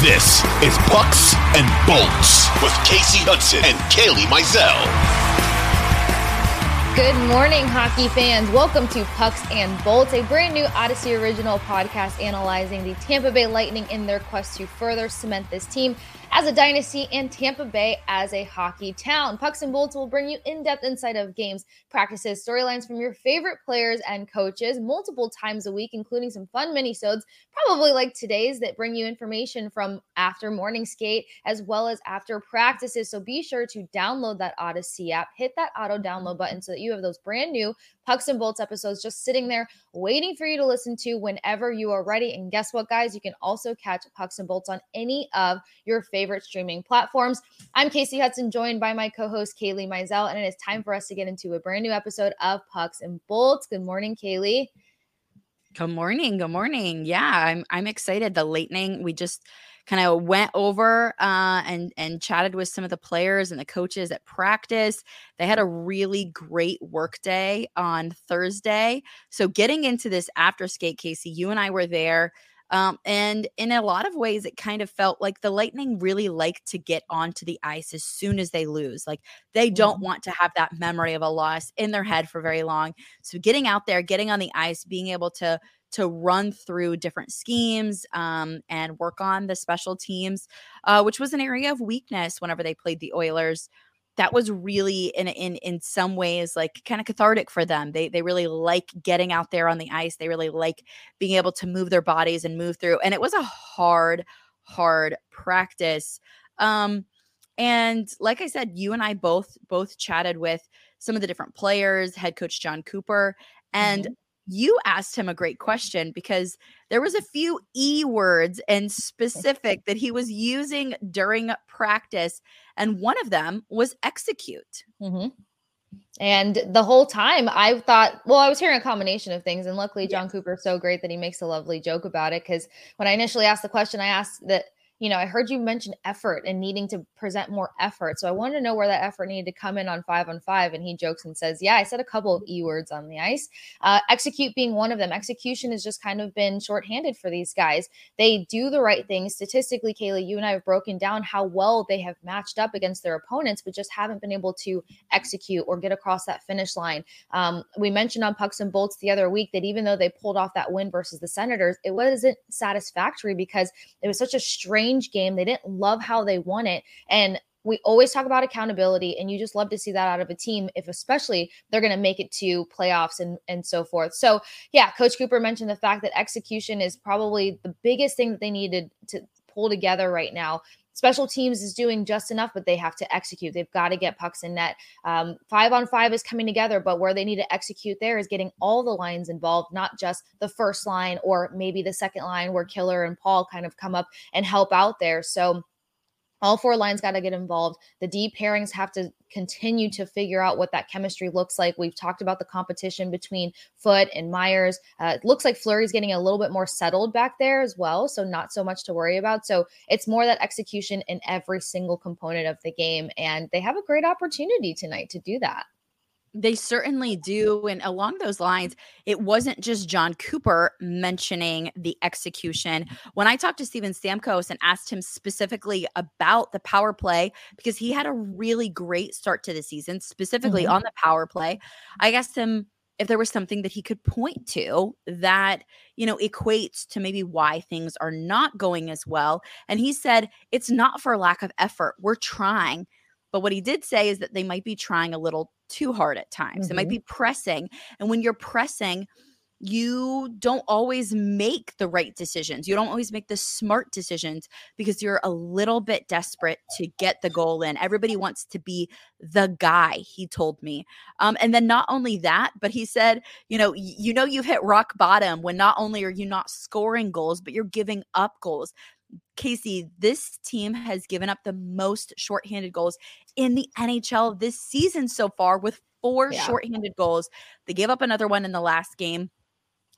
This is Pucks and Bolts with Kasey Hudson and Kailey Mizelle. Good morning, hockey fans. Welcome to Pucks and Bolts, a brand new Audacy original podcast analyzing the Tampa Bay Lightning in their quest to further cement this team as a dynasty and Tampa Bay as a hockey town. Pucks and Bolts will bring you in depth insight of games, practices, storylines from your favorite players and coaches multiple times a week, including some fun mini-sodes, probably like today's, that bring you information from after morning skate as well as after practices. So be sure to download that Audacy app, hit that auto download button so that you have those brand new Pucks and Bolts episodes just sitting there waiting for you to listen to whenever you are ready. And guess what, guys? You can also catch Pucks and Bolts on any of your favorite streaming platforms. I'm Kasey Hudson, joined by my co host, Kailey Mizelle, and it is time for us to get into a brand new episode of Pucks and Bolts. Good morning, Kailey. Good morning. Good morning. Yeah, I'm I'm excited. The lightning, we just kind of went over uh, and and chatted with some of the players and the coaches at practice. They had a really great work day on Thursday. So getting into this after skate, Kasey, you and I were there. Um, and in a lot of ways, it kind of felt like the Lightning really like to get onto the ice as soon as they lose. Like they don't mm-hmm. want to have that memory of a loss in their head for very long. So getting out there, getting on the ice, being able to to run through different schemes um, and work on the special teams, uh, which was an area of weakness whenever they played the Oilers. That was really in in in some ways like kind of cathartic for them. They they really like getting out there on the ice. They really like being able to move their bodies and move through. And it was a hard, hard practice. Um, and like I said, you and I both both chatted with some of the different players, head coach John Cooper, and mm-hmm you asked him a great question because there was a few e words and specific that he was using during practice and one of them was execute mm-hmm. and the whole time i thought well i was hearing a combination of things and luckily john yeah. cooper is so great that he makes a lovely joke about it because when i initially asked the question i asked that you know, I heard you mention effort and needing to present more effort. So I wanted to know where that effort needed to come in on five on five. And he jokes and says, Yeah, I said a couple of E words on the ice. Uh, execute being one of them. Execution has just kind of been shorthanded for these guys. They do the right things. Statistically, Kailey, you and I have broken down how well they have matched up against their opponents, but just haven't been able to execute or get across that finish line. Um, we mentioned on Pucks and Bolts the other week that even though they pulled off that win versus the Senators, it wasn't satisfactory because it was such a strange game. They didn't love how they won it. And we always talk about accountability and you just love to see that out of a team if especially they're going to make it to playoffs and and so forth so yeah coach cooper mentioned the fact that execution is probably the biggest thing that they needed to pull together right now Special teams is doing just enough, but they have to execute. They've got to get pucks in net. Um, five on five is coming together, but where they need to execute there is getting all the lines involved, not just the first line or maybe the second line where Killorn and Paul kind of come up and help out there. So, all four lines got to get involved. The D pairings have to continue to figure out what that chemistry looks like. We've talked about the competition between Foote and Myers. Uh, it looks like Fleury's getting a little bit more settled back there as well. So, not so much to worry about. So, it's more that execution in every single component of the game. And they have a great opportunity tonight to do that. They certainly do. And along those lines, it wasn't just John Cooper mentioning the execution. When I talked to Steven Stamkos and asked him specifically about the power play, because he had a really great start to the season, specifically mm-hmm. on the power play, I asked him if there was something that he could point to that, you know, equates to maybe why things are not going as well. And he said, it's not for lack of effort. We're trying. But what he did say is that they might be trying a little too hard at times. Mm-hmm. It might mm-hmm. be pressing. And when you're pressing, you don't always make the right decisions. You don't always make the smart decisions because you're a little bit desperate to get the goal in. Everybody wants to be the guy, he told me. Um, and then not only that, but he said, you know, you know you've hit rock bottom when not only are you not scoring goals, but you're giving up goals. Kasey, this team has given up the most shorthanded goals in the NHL this season so far with four yeah. shorthanded goals. They gave up another one in the last game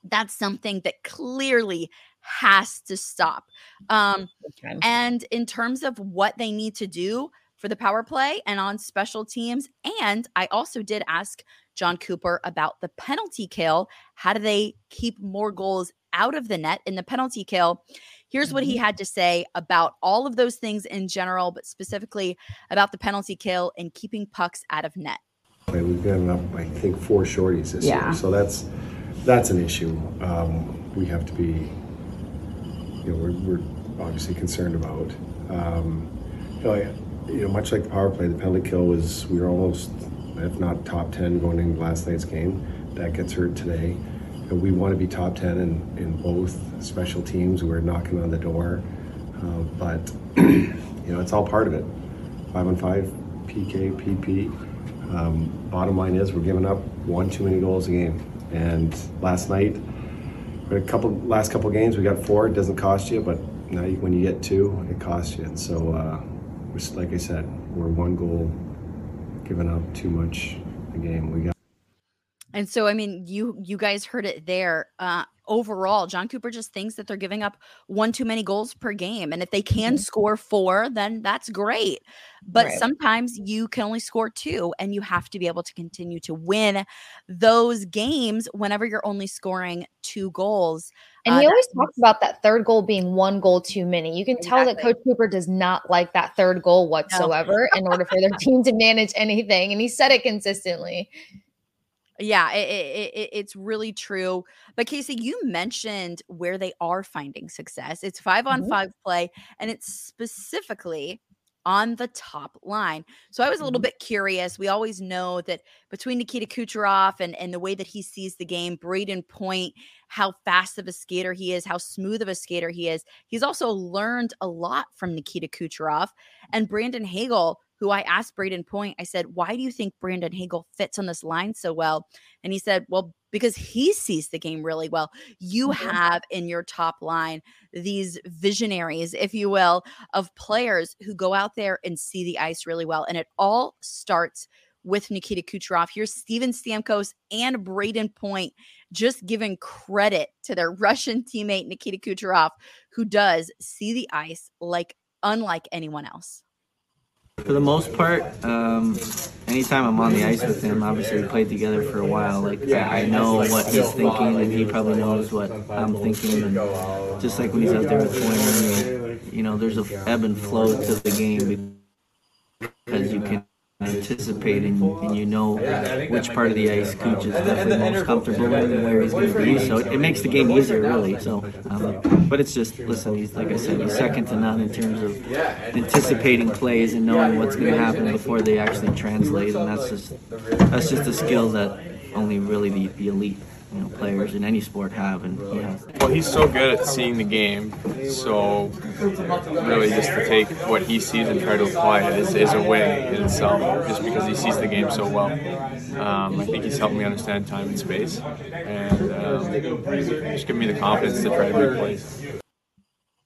that's something that clearly has to stop. Um, okay. And in terms of what they need to do for the power play and on special teams, and I also did ask John Cooper about the penalty kill. How do they keep more goals out of the net in the penalty kill? Here's what he mm-hmm. had to say about all of those things in general, but specifically about the penalty kill and keeping pucks out of net. We've gotten up, I think, four shorties this yeah. year. So that's that's an issue um, we have to be, you know, we're, we're obviously concerned about. Um, you, know, I, you know, much like the power play, the penalty kill was we were almost, if not top ten, going into last night's game. That gets hurt today. And we want to be top ten in, in both special teams. We're knocking on the door, uh, but you know, it's all part of it. Five on five, PK, PP. Um, bottom line is we're giving up one too many goals a game. And last night, a couple last couple games, we got four. It doesn't cost you, but now you, when you get two, it costs you. And so, uh, like I said, we're one goal giving up too much a game. We got. And so, I mean, you you guys heard it there. Uh, overall, John Cooper just thinks that they're giving up one too many goals per game. And if they can mm-hmm. score four, then that's great. But right. sometimes you can only score two, and you have to be able to continue to win those games whenever you're only scoring two goals. And he uh, always talks about that third goal being one goal too many. You can exactly. tell that Coach Cooper does not like that third goal whatsoever no. in order for their team to manage anything. And he said it consistently. Yeah, it, it, it, it's really true. But Kasey, you mentioned where they are finding success. It's 5 on mm-hmm. five play, and it's specifically on the top line. So I was a little mm-hmm. bit curious. We always know that between Nikita Kucherov and, and the way that he sees the game, Brayden Point, how fast of a skater he is, how smooth of a skater he is. He's also learned a lot from Nikita Kucherov and Brandon Hagel who I asked Brayden Point, I said, why do you think Brandon Hagel fits on this line so well? And he said, well, because he sees the game really well. You mm-hmm. have in your top line these visionaries, if you will, of players who go out there and see the ice really well. And it all starts with Nikita Kucherov. Here's Steven Stamkos and Brayden Point just giving credit to their Russian teammate Nikita Kucherov, who does see the ice like unlike anyone else. For the most part, um, anytime I'm on the ice with him, obviously we played together for a while. Like I know what he's thinking, and he probably knows what I'm thinking. And just like when he's out there with Pointer, you know, there's a ebb and flow to the game because you can anticipating and you know which part of the ice Cooch is definitely most comfortable and where he's going to be. So it, it, makes the game easier, really. So, um, but it's just listen. He's like I said, he's second to none in terms of anticipating plays and knowing what's going to happen before they actually translate. And that's just that's just a skill that only really the, the elite you know, players in any sport have, and he has. Well, he's so good at seeing the game, so really just to take what he sees and try to apply it is, is a win in itself, just because he sees the game so well. Um, I think he's helped me understand time and space, and um, just giving me the confidence to try to make plays.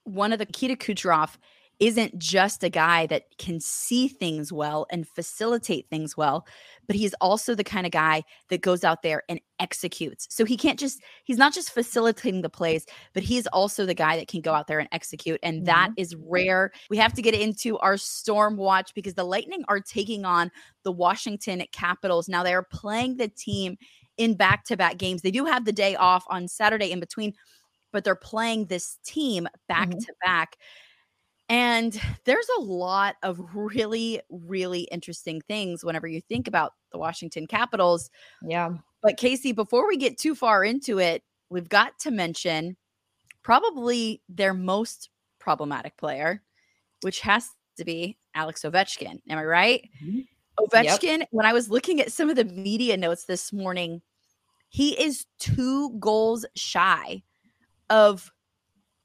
One of the key to Kucherov isn't just a guy that can see things well and facilitate things well, but he's also the kind of guy that goes out there and executes. So he can't just, he's not just facilitating the plays, but he's also the guy that can go out there and execute. And mm-hmm. that is rare. We have to get into our storm watch because the Lightning are taking on the Washington Capitals. Now they are playing the team in back to back games. They do have the day off on Saturday in between, but they're playing this team back to back. And there's a lot of really, really interesting things whenever you think about the Washington Capitals. Yeah. But Kasey, before we get too far into it, we've got to mention probably their most problematic player, which has to be Alex Ovechkin. Am I right? Mm-hmm. Ovechkin, yep. when I was looking at some of the media notes this morning, He is two goals shy of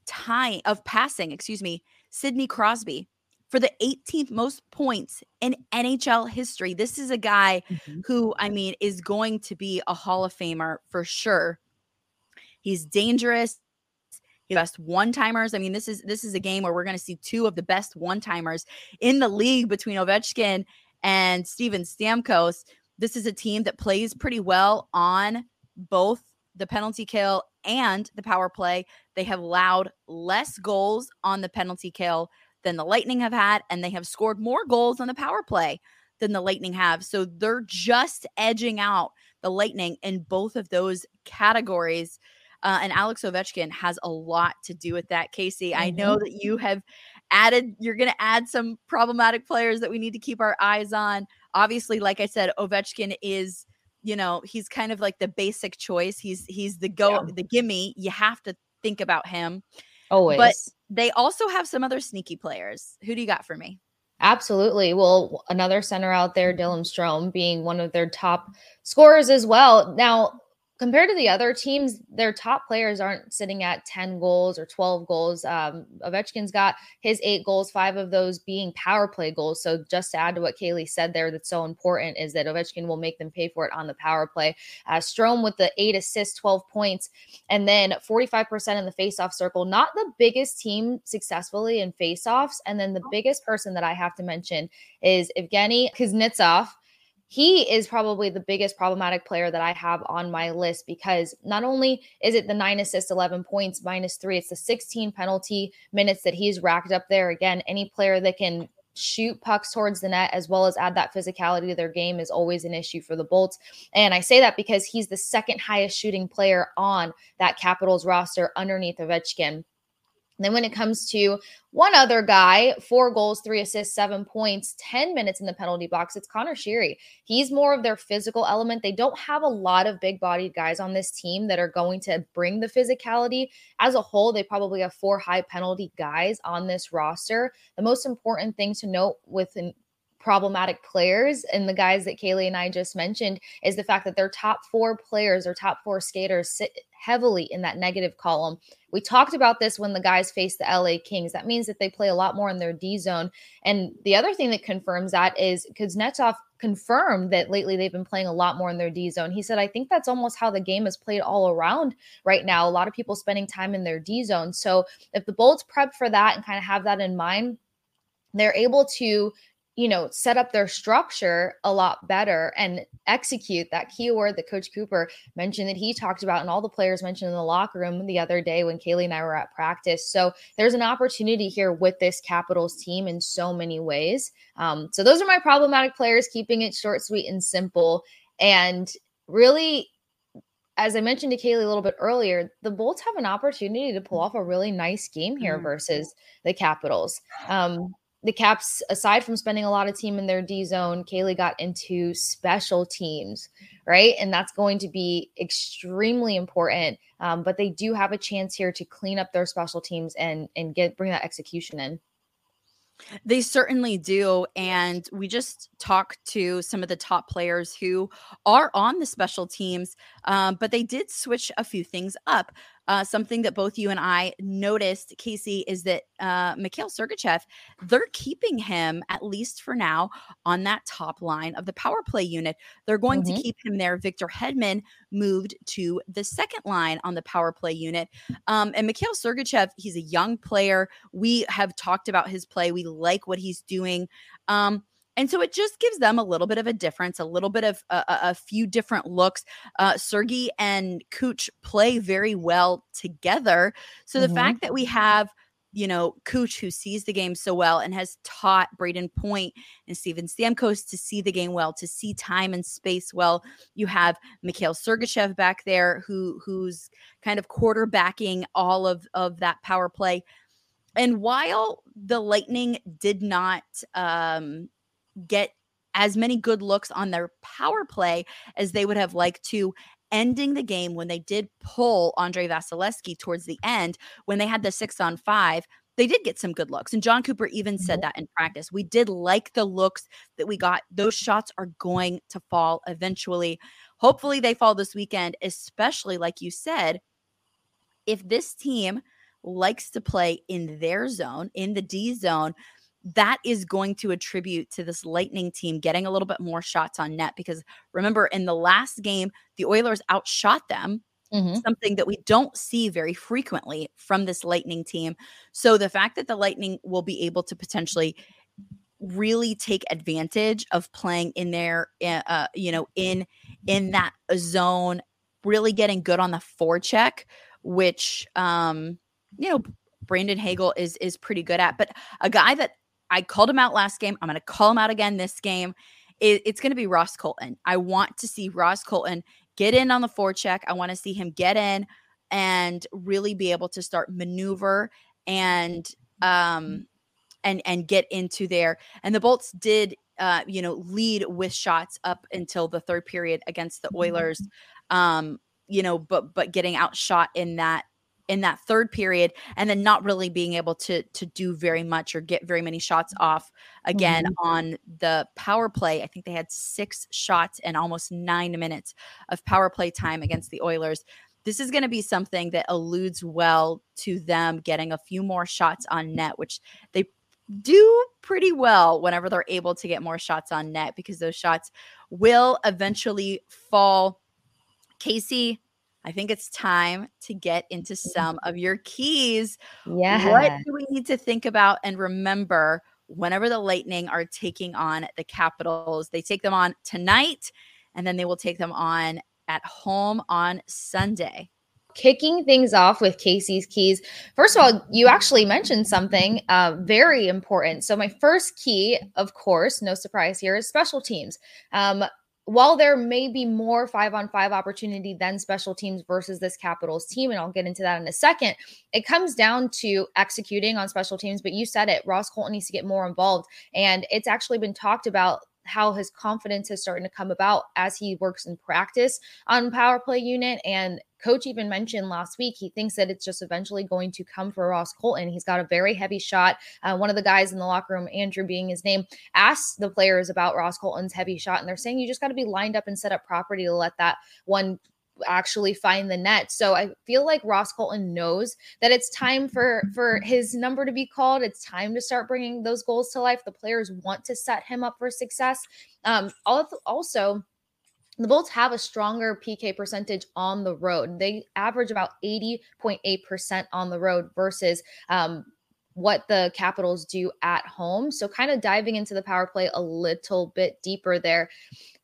time of passing, excuse me, Sidney Crosby for the 18th most points in NHL history. This is a guy mm-hmm. who, I mean, is going to be a Hall of Famer for sure. He's dangerous. He's best one timers. I mean, this is this is a game where we're going to see two of the best one timers in the league between Ovechkin and Steven Stamkos. This is a team that plays pretty well on both the penalty kill and the power play. They have allowed less goals on the penalty kill than the Lightning have had, and they have scored more goals on the power play than the Lightning have. So they're just edging out the Lightning in both of those categories. Uh, and Alex Ovechkin has a lot to do with that. Kasey, mm-hmm. I know mm-hmm. that you have added, you're going to add some problematic players that we need to keep our eyes on. Obviously, like I said, Ovechkin is, you know, he's kind of like the basic choice. He's he's the go, yeah. the gimme. You have to think about him. Always. But they also have some other sneaky players. Who do you got for me? Absolutely. Well, another center out there, Dylan Strome, being one of their top scorers as well. Now, compared to the other teams, their top players aren't sitting at 10 goals or 12 goals. Um, Ovechkin's got his eight goals, five of those being power play goals. So, just to add to what Kailey said there, that's so important is that Ovechkin will make them pay for it on the power play. Uh, Strome with the eight assists, 12 points, and then 45% in the faceoff circle. Not the biggest team successfully in faceoffs. And then the biggest person that I have to mention is Evgeny Kuznetsov he is probably the biggest problematic player that I have on my list because not only is it the nine assists, 11 points, minus three, it's the 16 penalty minutes that he's racked up there. Again, any player that can shoot pucks towards the net as well as add that physicality to their game is always an issue for the Bolts. And I say that because he's the second highest shooting player on that Capitals roster underneath Ovechkin. Then when it comes to one other guy, four goals, three assists, seven points, 10 minutes in the penalty box, it's Conor Sheary. He's more of their physical element. They don't have a lot of big bodied guys on this team that are going to bring the physicality. As a whole, they probably have four high penalty guys on this roster. The most important thing to note with problematic players and the guys that Kailey and I just mentioned is the fact that their top four players or top four skaters sit heavily in that negative column. We talked about this when the guys face the LA Kings. That means that they play a lot more in their D zone. And the other thing that confirms that is Kuznetsov confirmed that lately they've been playing a lot more in their D zone. He said, I think that's almost how the game is played all around right now. A lot of people spending time in their D zone. So if the Bolts prep for that and kind of have that in mind, they're able to you know, set up their structure a lot better and execute that keyword that Coach Cooper mentioned that he talked about, and all the players mentioned in the locker room the other day when Kailey and I were at practice. So there's an opportunity here with this Capitals team in so many ways. Um, so those are my problematic players, keeping it short, sweet, and simple. And really, as I mentioned to Kailey a little bit earlier, the Bolts have an opportunity to pull off a really nice game here mm-hmm. versus the Capitals. Um, the Caps, aside from spending a lot of team in their D zone, Kailey got into special teams, right? And that's going to be extremely important. Um, but they do have a chance here to clean up their special teams and and get bring that execution in. They certainly do. And we just talked to some of the top players who are on the special teams, um, but they did switch a few things up. Uh, something that both you and I noticed, Kasey, is that uh, Mikhail Sergachev, they're keeping him, at least for now, on that top line of the power play unit. They're going mm-hmm. to keep him there. Victor Hedman moved to the second line on the power play unit. Um, and Mikhail Sergachev, he's a young player. We have talked about his play. We like what he's doing. Um, and so it just gives them a little bit of a difference, a little bit of a, a few different looks. Uh, Sergey and Cooch play very well together. So the mm-hmm. fact that we have, you know, Cooch who sees the game so well and has taught Brayden Point and Steven Stamkos to see the game well, to see time and space well. You have Mikhail Sergachev back there who who's kind of quarterbacking all of, of that power play. And while the Lightning did not um, get as many good looks on their power play as they would have liked to ending the game when they did pull Andrei Vasilevskiy towards the end when they had the 6 on 5 they did get some good looks. And John Cooper even said mm-hmm. that in practice. We did like the looks that we got. Those shots are going to fall eventually. Hopefully they fall this weekend, especially like you said, if this team likes to play in their zone, in the D zone, that is going to attribute to this Lightning team getting a little bit more shots on net. Because remember, in the last game, the Oilers outshot them, mm-hmm. something that we don't see very frequently from this Lightning team. So the fact that the Lightning will be able to potentially really take advantage of playing in there, eh, uh, you know, in in that zone, really getting good on the forecheck, which um, you know Brandon Hagel is is pretty good at. But a guy that I called him out last game, I'm going to call him out again this game. It, it's going to be Ross Colton. I want to see Ross Colton get in on the forecheck. I want to see him get in and really be able to start maneuver and um and and get into there. And the Bolts did uh, you know, lead with shots up until the third period against the Oilers. Um, you know, but but getting outshot in that in that third period and then not really being able to to do very much or get very many shots off again mm-hmm. on the power play i think they had six shots and almost nine minutes of power play time against the oilers this is going to be something that alludes well to them getting a few more shots on net which they do pretty well whenever they're able to get more shots on net because those shots will eventually fall. Kasey, I think it's time to get into some of your keys. Yeah. What do we need to think about and remember whenever the Lightning are taking on the Capitals? They take them on tonight and then they will take them on at home on Sunday kicking things off with Kasey's keys. First of all, you actually mentioned something uh, very important. So, my first key, of course, no surprise here, is special teams. Um, while there may be more five on five opportunity than special teams versus this Capitals team, and I'll get into that in a second, it comes down to executing on special teams. But you said it, Ross Colton needs to get more involved. And it's actually been talked about how his confidence is starting to come about as he works in practice on power play unit and coach even mentioned last week he thinks that it's just eventually going to come for Ross Colton. He's got a very heavy shot. Uh, one of the guys in the locker room, Andrew being his name, asked the players about Ross Colton's heavy shot, and they're saying you just got to be lined up and set up properly to let that one actually find the net. So I feel like Ross Colton knows that it's time for for his number to be called. It's time to start bringing those goals to life. The players want to set him up for success. Um, also the Bolts have a stronger PK percentage on the road. They average about 80.8% on the road versus um, what the Capitals do at home. So, kind of diving into the power play a little bit deeper there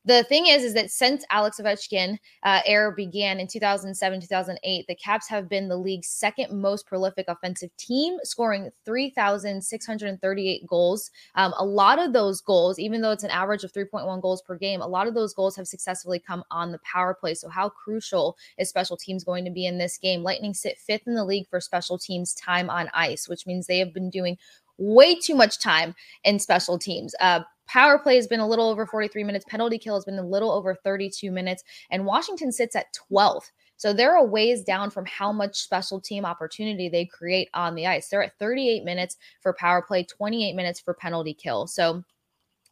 the thing is, is that since Alex Ovechkin uh, era began in 2007, 2008, the Caps have been the league's second most prolific offensive team, scoring 3,638 goals. Um, a lot of those goals, even though it's an average of 3.1 goals per game, a lot of those goals have successfully come on the power play. So, how crucial is special teams going to be in this game? Lightning sit fifth in the league for special teams time on ice, which means they have been doing way too much time in special teams. Uh, Power play has been a little over 43 minutes. Penalty kill has been a little over 32 minutes. And Washington sits at 12th. So they're a ways down from how much special team opportunity they create on the ice. They're at 38 minutes for power play, 28 minutes for penalty kill. So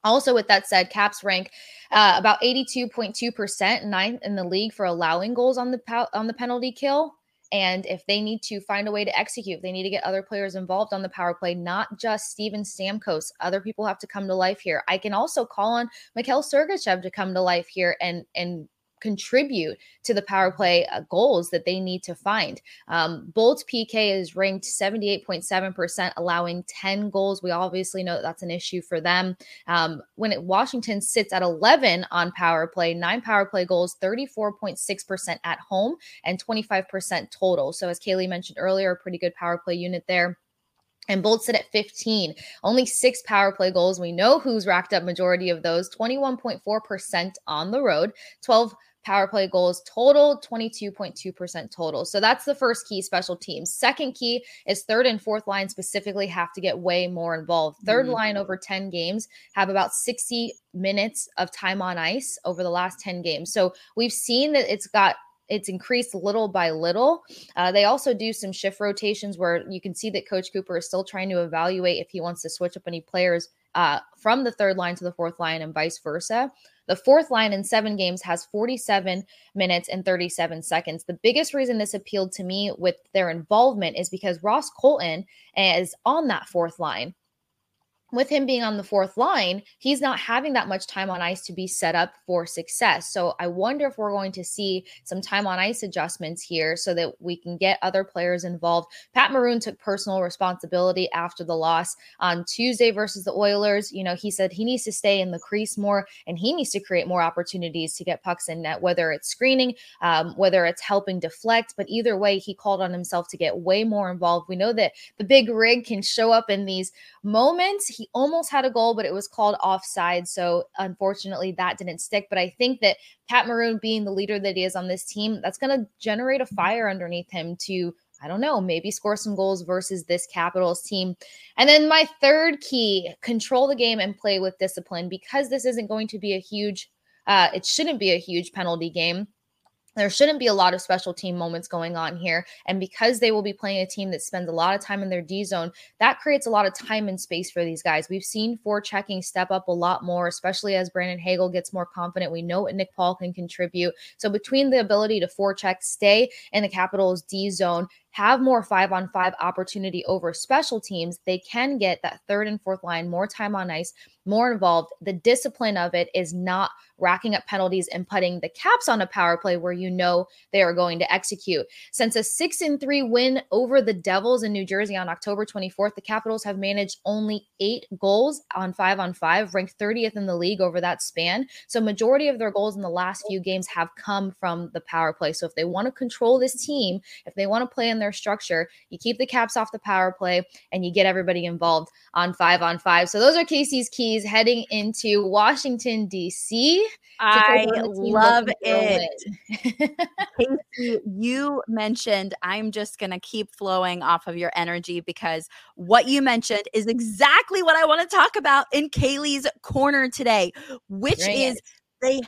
also, with that said, Caps rank uh, about 82.2%, ninth in the league for allowing goals on the on the penalty kill. And if they need to find a way to execute, they need to get other players involved on the power play, not just Steven Stamkos. Other people have to come to life here. I can also call on Mikhail Sergachev to come to life here and and contribute to the power play uh, goals that they need to find. Um, Bolts PK is ranked 78.7%, allowing 10 goals. We obviously know that that's an issue for them. Um, when it, Washington sits at 11 on power play, nine power play goals, 34.6% at home, and 25% total. So, as Kailey mentioned earlier, a pretty good power play unit there. And Bolts sit at 15, only six power play goals. We know who's racked up majority of those 21.4% on the road, 12 power play goals total 22.2% total. So that's the first key special teams. Second key is third and fourth line specifically have to get way more involved. 3rd mm-hmm. line over 10 games have about 60 minutes of time on ice over the last 10 games. So we've seen that it's got it's increased little by little. Uh, they also do some shift rotations where you can see that Coach Cooper is still trying to evaluate if he wants to switch up any players uh, from the third line to the fourth line and vice versa. The fourth line in seven games has 47 minutes and 37 seconds. The biggest reason this appealed to me with their involvement is because Ross Colton is on that fourth line with him being on the fourth line, he's not having that much time on ice to be set up for success. So I wonder if we're going to see some time on ice adjustments here so that we can get other players involved. Pat Maroon took personal responsibility after the loss on Tuesday versus the Oilers. You know, he said he needs to stay in the crease more and he needs to create more opportunities to get pucks in net, whether it's screening, um, whether it's helping deflect. But either way, he called on himself to get way more involved. We know that the big rig can show up in these moments he almost had a goal, but it was called offside. So unfortunately, that didn't stick. But I think that Pat Maroon, being the leader that he is on this team, that's going to generate a fire underneath him to I don't know, maybe score some goals versus this Capitals team. And then my third key control the game and play with discipline because this isn't going to be a huge, uh, it shouldn't be a huge penalty game there shouldn't be a lot of special team moments going on here. And because they will be playing a team that spends a lot of time in their D zone, that creates a lot of time and space for these guys. We've seen forechecking step up a lot more, especially as Brandon Hagel gets more confident. We know what Nick Paul can contribute. So between the ability to forecheck, stay in the Capitals D zone, have more five on five opportunity over special teams, they can get that third and fourth line more time on ice, more involved. The discipline of it is not racking up penalties and putting the caps on a power play where you know they are going to execute. Since a six and three win over the Devils in New Jersey on October 24th, the Capitals have managed only eight goals on five on five, ranked 30th in the league over that span. So, majority of their goals in the last few games have come from the power play. So, if they want to control this team, if they want to play in their structure, you keep the caps off the power play and you get everybody involved on five on five. So, those are Kasey's keys heading into Washington, D.C. I love it. Kasey, you mentioned I'm just going to keep flowing off of your energy because what you mentioned is exactly what I want to talk about in Kailey's corner today, which Bring is it. they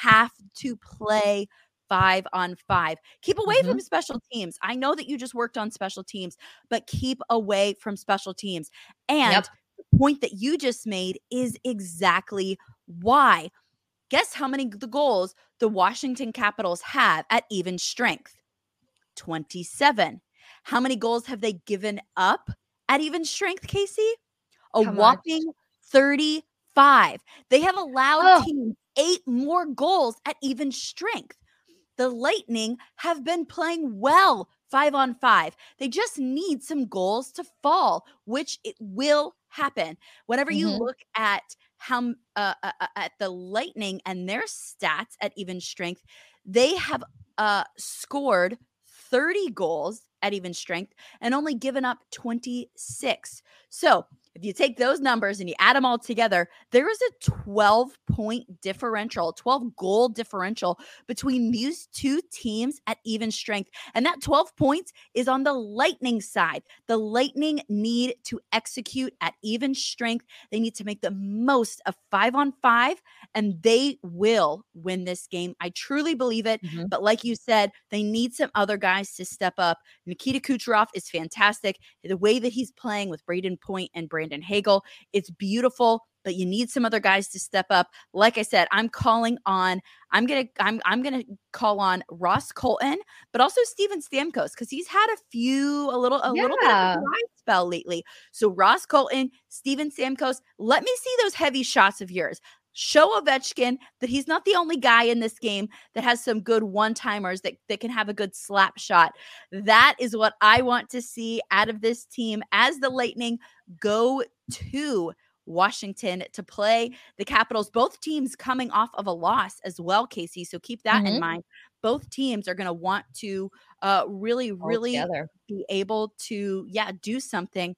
have to play five on five. Keep away mm-hmm. from special teams. I know that you just worked on special teams, but keep away from special teams. And yep. the point that you just made is exactly why. Guess how many the goals the Washington Capitals have at even strength? 27. How many goals have they given up at even strength, Kasey? A how whopping much? 35. They have allowed oh. teams eight more goals at even strength. The Lightning have been playing well five on five. They just need some goals to fall, which it will happen. Whenever mm-hmm. you look at how uh, uh, uh, at the Lightning and their stats at even strength, they have uh, scored 30 goals at even strength and only given up 26. So if you take those numbers and you add them all together, there is a 12 point differential, 12 goal differential between these two teams at even strength. And that 12 points is on the Lightning side. The Lightning need to execute at even strength. They need to make the most of five on five, and they will win this game. I truly believe it. Mm-hmm. But like you said, they need some other guys to step up. Nikita Kucherov is fantastic. The way that he's playing with Brayden Point and Brandon Brandon Hagel. It's beautiful, but you need some other guys to step up. Like I said, I'm calling on I'm gonna I'm I'm gonna call on Ross Colton, but also Steven Stamkos because he's had a few a little a yeah. little bit of a spell lately. So Ross Colton, Steven Stamkos, let me see those heavy shots of yours. Show Ovechkin that he's not the only guy in this game that has some good one timers that, that can have a good slap shot. That is what I want to see out of this team as the Lightning go to Washington to play the Capitals. Both teams coming off of a loss as well, Kasey. So keep that mm-hmm. in mind. Both teams are going to want to uh, really, really be able to, yeah, do something.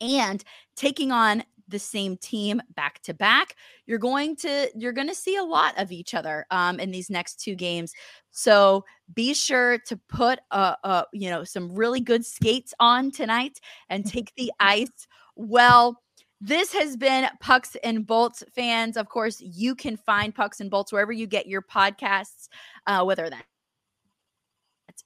And taking on the same team back to back you're going to you're going to see a lot of each other um, in these next two games so be sure to put uh, uh you know some really good skates on tonight and take the ice well this has been Pucks and Bolts fans. Of course, you can find Pucks and Bolts wherever you get your podcasts, uh, whether that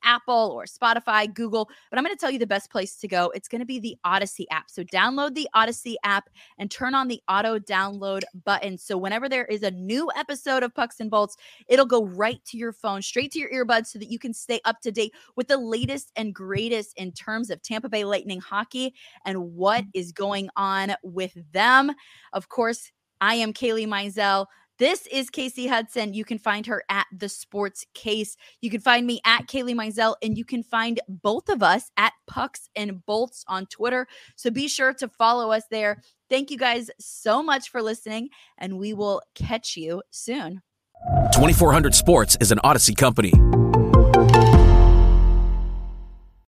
Apple or Spotify, Google, but I'm going to tell you the best place to go. It's going to be the Audacy app. So download the Audacy app and turn on the auto download button. So whenever there is a new episode of Pucks and Bolts, it'll go right to your phone, straight to your earbuds so that you can stay up to date with the latest and greatest in terms of Tampa Bay Lightning hockey and what mm. is going on with them. Of course, I am Kailey Mizelle. This is Kasey Hudson. You can find her at The Sports Case. You can find me at Kailey Mizelle, and you can find both of us at Pucks and Bolts on Twitter. So be sure to follow us there. Thank you guys so much for listening, and we will catch you soon. 2400 Sports is an Audacy company.